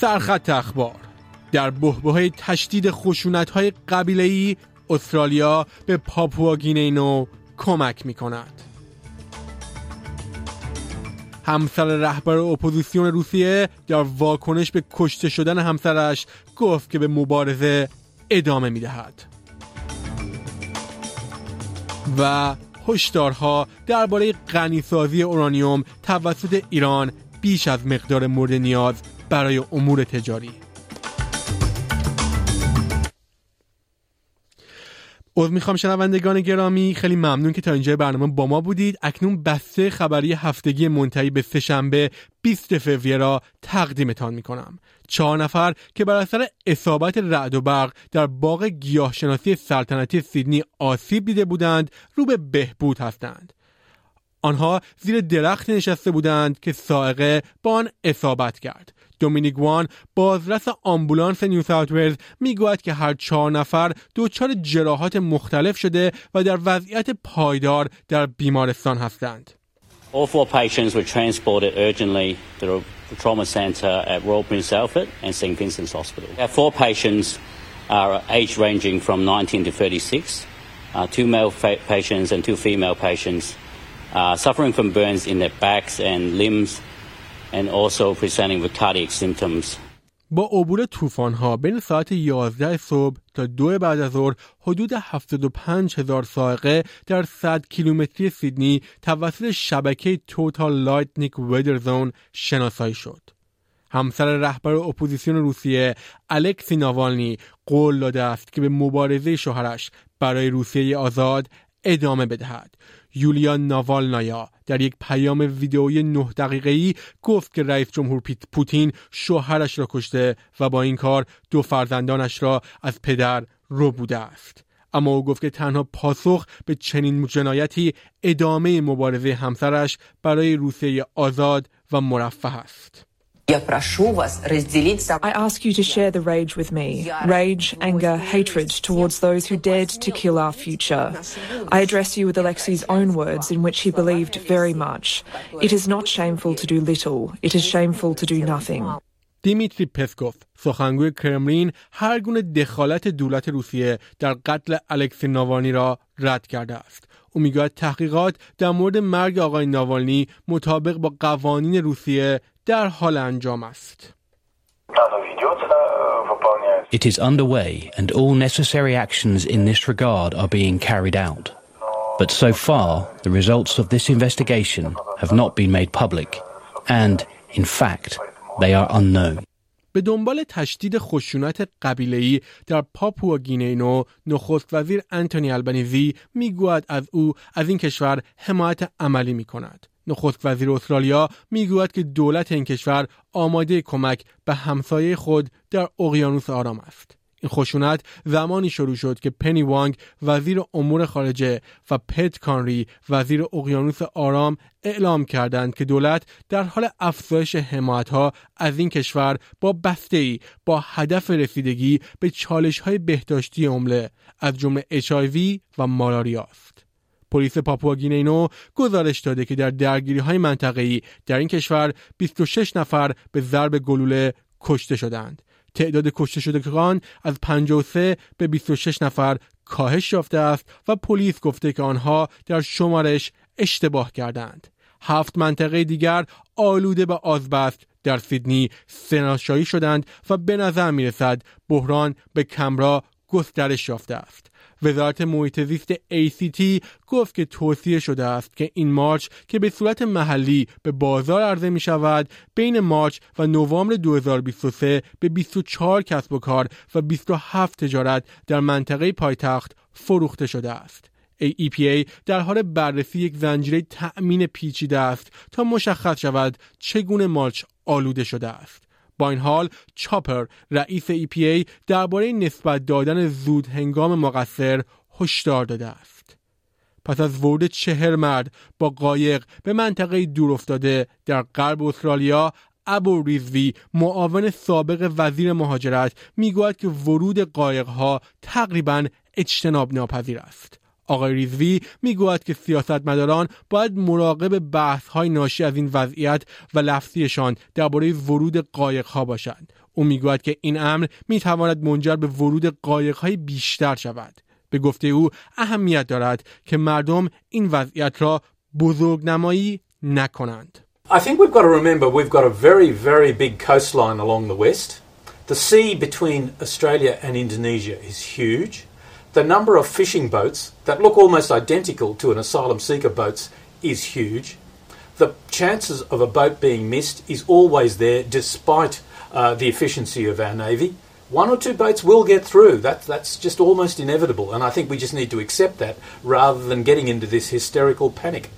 سرخط اخبار در بحبوحه تشدید خشونت های قبیله‌ای استرالیا به پاپوآ نیوگینی کمک می کند. همسر رهبر اپوزیسیون روسیه در واکنش به کشته شدن همسرش گفت که به مبارزه ادامه می دهد. و هشدارها درباره غنی‌سازی اورانیوم توسط ایران بیش از مقدار مورد نیاز برای امور تجاری. عذر می‌خوام شنوندگان گرامی خیلی ممنون که تا اینجا برنامه با ما بودید. اکنون بسته خبری هفتگی منتهی به سهشنبه 20 فوریه را تقدیمتان می‌کنم. چهار نفر که بر اثر اصابت رعد و برق در باغ گیاهشناسی سلطنتی سیدنی آسیب دیده بودند رو به بهبود هستند. آنها زیر درخت نشسته بودند که سائقه با آن اصابت کرد. دومینیک وان بازرس آمبولانس نیو ساوت ولز می‌گوید که هر چهار نفر دچار جراحات مختلف شده و در وضعیت پایدار در بیمارستان هستند. All four patients were transported urgently to the trauma centre at Royal Prince Alfred and St Vincent's Hospital. Our four patients are age ranging from 19 to 36. Uh, two male patients and two female patients uh, suffering from burns in their backs and limbs and also presenting with cardiac symptoms. با عبور طوفان ها بین ساعت 11 صبح تا دو بعد از ظهر حدود 75 هزار صاعقه در 100 کیلومتری سیدنی توسط شبکه Total Lightning Weatherzone شناسایی شد. همسر رهبر اپوزیسیون روسیه الکسی ناوالنی قول داده است که به مبارزه شوهرش برای روسیه آزاد ادامه بدهد یولیا ناوالنایا در یک پیام ویدئویی نه دقیقه‌ای گفت که رئیس جمهور پوتین شوهرش را کشته و با این کار دو فرزندانش را از پدر رو بوده است. اما او گفت که تنها پاسخ به چنین جنایتی ادامه مبارزه همسرش برای روسیه آزاد و مرفه است. I ask you to share the rage with me rage, anger, hatred towards those who dared to kill our future. I address you with Alexei's own words, in which he believed very much. It is not shameful to do little, it is shameful to do nothing. دیمیتری پسکوف سخنگوی کرملین هر گونه دخالت دولت روسیه در قتل الکسی ناوالنی را رد کرده است او می‌گوید تحقیقات در مورد مرگ آقای ناوالنی مطابق با قوانین روسیه در حال انجام است. It is underway and all necessary actions in this regard are being carried out. But so far, the results of this investigation have not been made public and, in fact, they are unknown. به دنبال تشدید خشونت قبیله‌ای در پاپوا گینینو نخست وزیر انتونی البنیزی میگوید از او از این کشور حمایت عملی می کند. نخست وزیر استرالیا می‌گوید که دولت این کشور آماده کمک به همسایه خود در اقیانوس آرام است. این خشونت زمانی شروع شد که پنی وانگ وزیر امور خارجه و پت کانری وزیر اقیانوس آرام اعلام کردند که دولت در حال افزایش ها از این کشور با بسته ای با هدف رسیدگی به چالش های بهداشتی عمله از جمله HIV و مالاریا است. پلیس پاپواگینینو گزارش داده که در درگیری های منطقه‌ای در این کشور 26 نفر به ضرب گلوله کشته شدند. تعداد کشته شدگان از 53 به 26 نفر کاهش یافته است و پلیس گفته که آنها در شمارش اشتباه کردند. هفت منطقه دیگر آلوده به آزبست در سیدنی سناشایی شدند و به نظر می رسد بحران به کمرا گسترش یافته است. وزارت محیط زیست ACT گفت که توصیه شده است که این مارچ که به صورت محلی به بازار عرضه می شود بین مارچ و نوامبر 2023 به 24 کسب و کار و 27 تجارت در منطقه پایتخت فروخته شده است. EPA در حال بررسی یک زنجیره تأمین پیچیده است تا مشخص شود چگونه مارچ آلوده شده است. با این حال چاپر رئیس EPA درباره نسبت دادن زود هنگام مقصر هشدار داده است. پس از ورود چهر مرد با قایق به منطقه دور افتاده در غرب استرالیا ابو ریزوی معاون سابق وزیر مهاجرت می‌گوید که ورود قایقها تقریبا اجتناب ناپذیر است. آقای ریزوی می‌گوید که سیاستمداران باید مراقب بحث های ناشی از این وضعیت و لفظیشان درباره ورود قایق ها باشند او می‌گوید که این امر می‌تواند منجر به ورود قایقهای بیشتر شود به گفته او اهمیت دارد که مردم این وضعیت را بزرگنمایی نکنند I think we've got to remember we've got a very, very big coastline along the west. The sea between Australia and Indonesia is huge. The number of fishing boats that look almost identical to an asylum seeker boats is huge. The chances of a boat being missed is always there despite uh, the efficiency of our Navy. One or two boats will get through. That, that's just almost inevitable. And I think we just need to accept that rather than getting into this hysterical panic.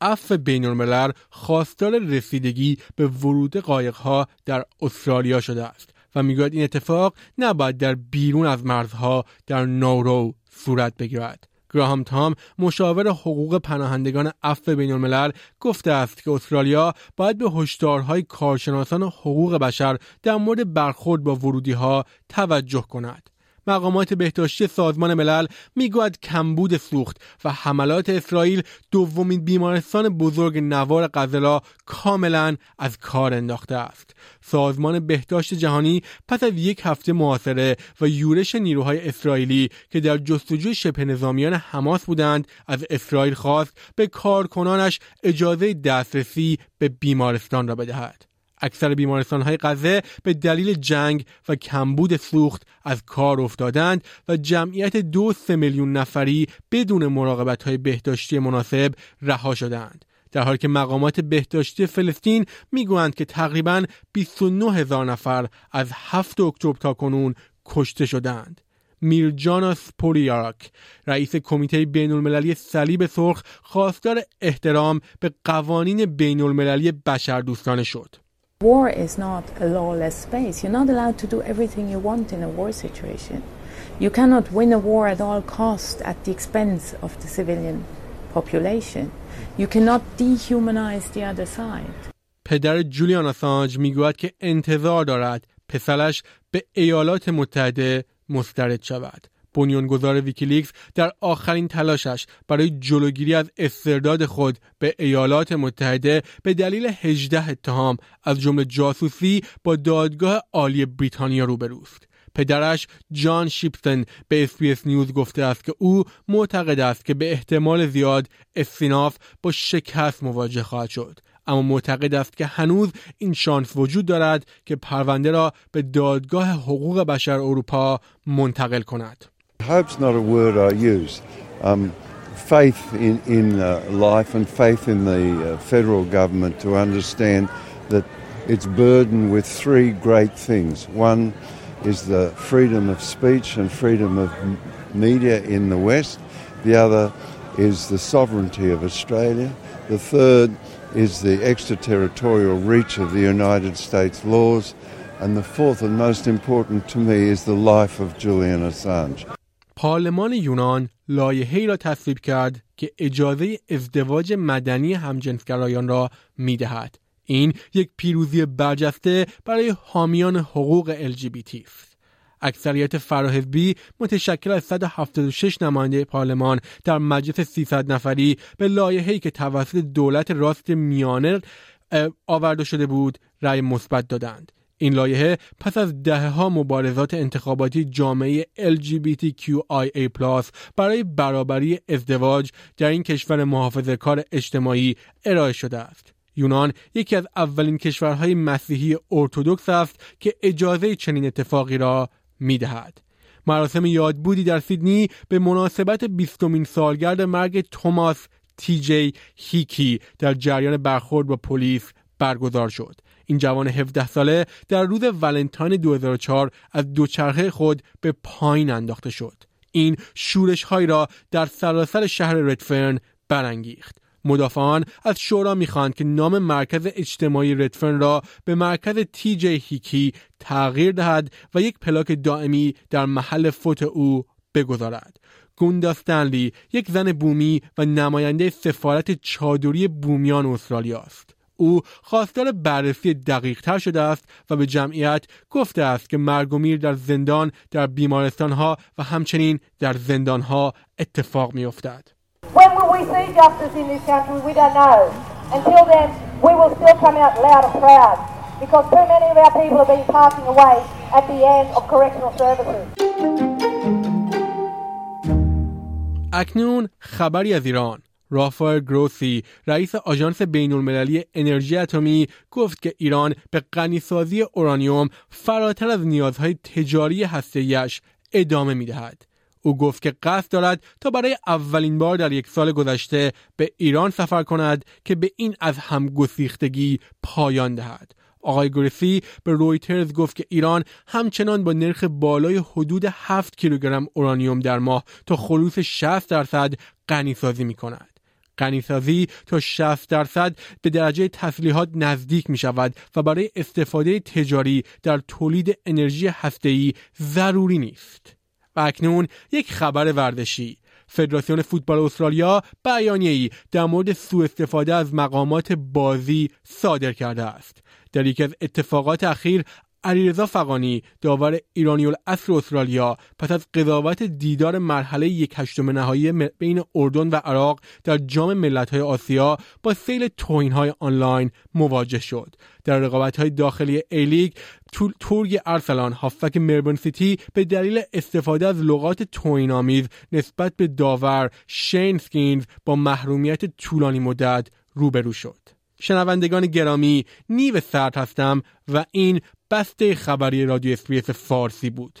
عفو بین الملل خواستار رسیدگی به ورود قایقها در استرالیا شده است و می‌گوید این اتفاق نباید در بیرون از مرزها در نورو صورت بگیرد. گراهام تام مشاور حقوق پناهندگان عفو بین الملل گفته است که استرالیا باید به هشدارهای کارشناسان حقوق بشر در مورد برخورد با ورودی ها توجه کند. مقامات بهداشتی سازمان ملل می‌گوید کمبود سوخت و حملات اسرائیل دومین بیمارستان بزرگ نوار غزلا کاملا از کار انداخته است. سازمان بهداشت جهانی پس از یک هفته محاصره و یورش نیروهای اسرائیلی که در جستجوی شبه نظامیان حماس بودند از اسرائیل خواست به کارکنانش اجازه دسترسی به بیمارستان را بدهد. اکثر بیمارستان های غزه به دلیل جنگ و کمبود سوخت از کار افتادند و جمعیت دو سه میلیون نفری بدون مراقبت های بهداشتی مناسب رها شدند. در حالی که مقامات بهداشتی فلسطین می‌گویند که تقریبا 29 هزار نفر از 7 اکتبر تا کنون کشته شدند. میرجانا سپوریاراک رئیس کمیته بین المللی صلیب سرخ خواستار احترام به قوانین بین المللی بشردوستانه شد. War is not a lawless space. You're not allowed to do everything you want in a war situation. You cannot win a war at all costs at the expense of the civilian population. You cannot dehumanize the other side. پدر جولیان آسانج می‌گوید که انتظار دارد پسرش به ایالات متحده مسترد شود. بنیانگذار ویکیلیکس در آخرین تلاشش برای جلوگیری از استرداد خود به ایالات متحده به دلیل 18 اتهام از جمله جاسوسی با دادگاه عالی بریتانیا روبروست. پدرش جان شیپتون به SBS News گفته است که او معتقد است که به احتمال زیاد استیناف با شکست مواجه خواهد شد اما معتقد است که هنوز این شانس وجود دارد که پرونده را به دادگاه حقوق بشر اروپا منتقل کند Hope's not a word I use. Um, faith in, in uh, life and faith in the uh, federal government to understand that it's burdened with three great things. One is the freedom of speech and freedom of media in the West. The other is the sovereignty of Australia. The third is the extraterritorial reach of the United States laws. And the fourth and most important to me is the life of Julian Assange. پارلمان یونان لایحه‌ای را تصویب کرد که اجازه ازدواج مدنی همجنسگرایان را می‌دهد. این یک پیروزی برجسته برای حامیان حقوق LGBT است. اکثریت فراحزبی متشکل از 176 نماینده پارلمان در مجلس 300 نفری به لایحه‌ای که توسط دولت راست میانه آورده شده بود رأی مثبت دادند. این لایحه پس از دهه ها مبارزات انتخاباتی جامعه LGBTQIA+ برای برابری ازدواج در این کشور محافظه کار اجتماعی ارائه شده است. یونان یکی از اولین کشورهای مسیحی ارتودکس است که اجازه چنین اتفاقی را می دهد. مراسم یادبودی در سیدنی به مناسبت بیستمین سالگرد مرگ توماس تی جی هیکی در جریان برخورد با پلیس برگزار شد. این جوان 17 ساله در روز ولنتاین 2004 از دوچرخه خود به پایین انداخته شد. این شورش هایی را در سراسر شهر ردفرن برانگیخت. مدافعان از شورا می‌خواهند که نام مرکز اجتماعی ردفرن را به مرکز تی جی هیکی تغییر دهد و یک پلاک دائمی در محل فوت او بگذارد. گوندا استنلی یک زن بومی و نماینده سفارت چادری بومیان استرالیا است. او خواستار بررسی دقیق تر شده است و به جمعیت گفته است که مرگ و میر در زندان در بیمارستان ها و همچنین در زندان ها اتفاق می افتد. اکنون خبری از ایران. رافائل گروسی رئیس آژانس بین المللی انرژی اتمی گفت که ایران به غنیسازی اورانیوم فراتر از نیازهای تجاری هسته‌ایش ادامه می‌دهد. او گفت که قصد دارد تا برای اولین بار در یک سال گذشته به ایران سفر کند که به این از همگسیختگی پایان دهد. آقای گریسی به رویترز گفت که ایران همچنان با نرخ بالای حدود 7 کیلوگرم اورانیوم در ماه تا خلوص 60 درصد غنیسازی می کند. غنیسازی تا 60 درصد به درجه تسلیحات نزدیک می شود و برای استفاده تجاری در تولید انرژی هسته‌ای ضروری نیست. و اکنون یک خبر ورزشی فدراسیون فوتبال استرالیا بیانیه‌ای در مورد سوء استفاده از مقامات بازی صادر کرده است در یکی از اتفاقات اخیر علیرضا فقانی داور ایرانی اصر استرالیا پس از قضاوت دیدار مرحله یک هشتم نهایی بین اردن و عراق در جام ملت‌های آسیا با سیل های آنلاین مواجه شد. در رقابت‌های داخلی ایلیگ تورگ ارسلان هافک مربن سیتی به دلیل استفاده از لغات توهین‌آمیز نسبت به داور شین سکینز با محرومیت طولانی مدت روبرو شد. شنوندگان گرامی نیو سرد هستم و این بسته خبری رادیو اسپیس فارسی بود.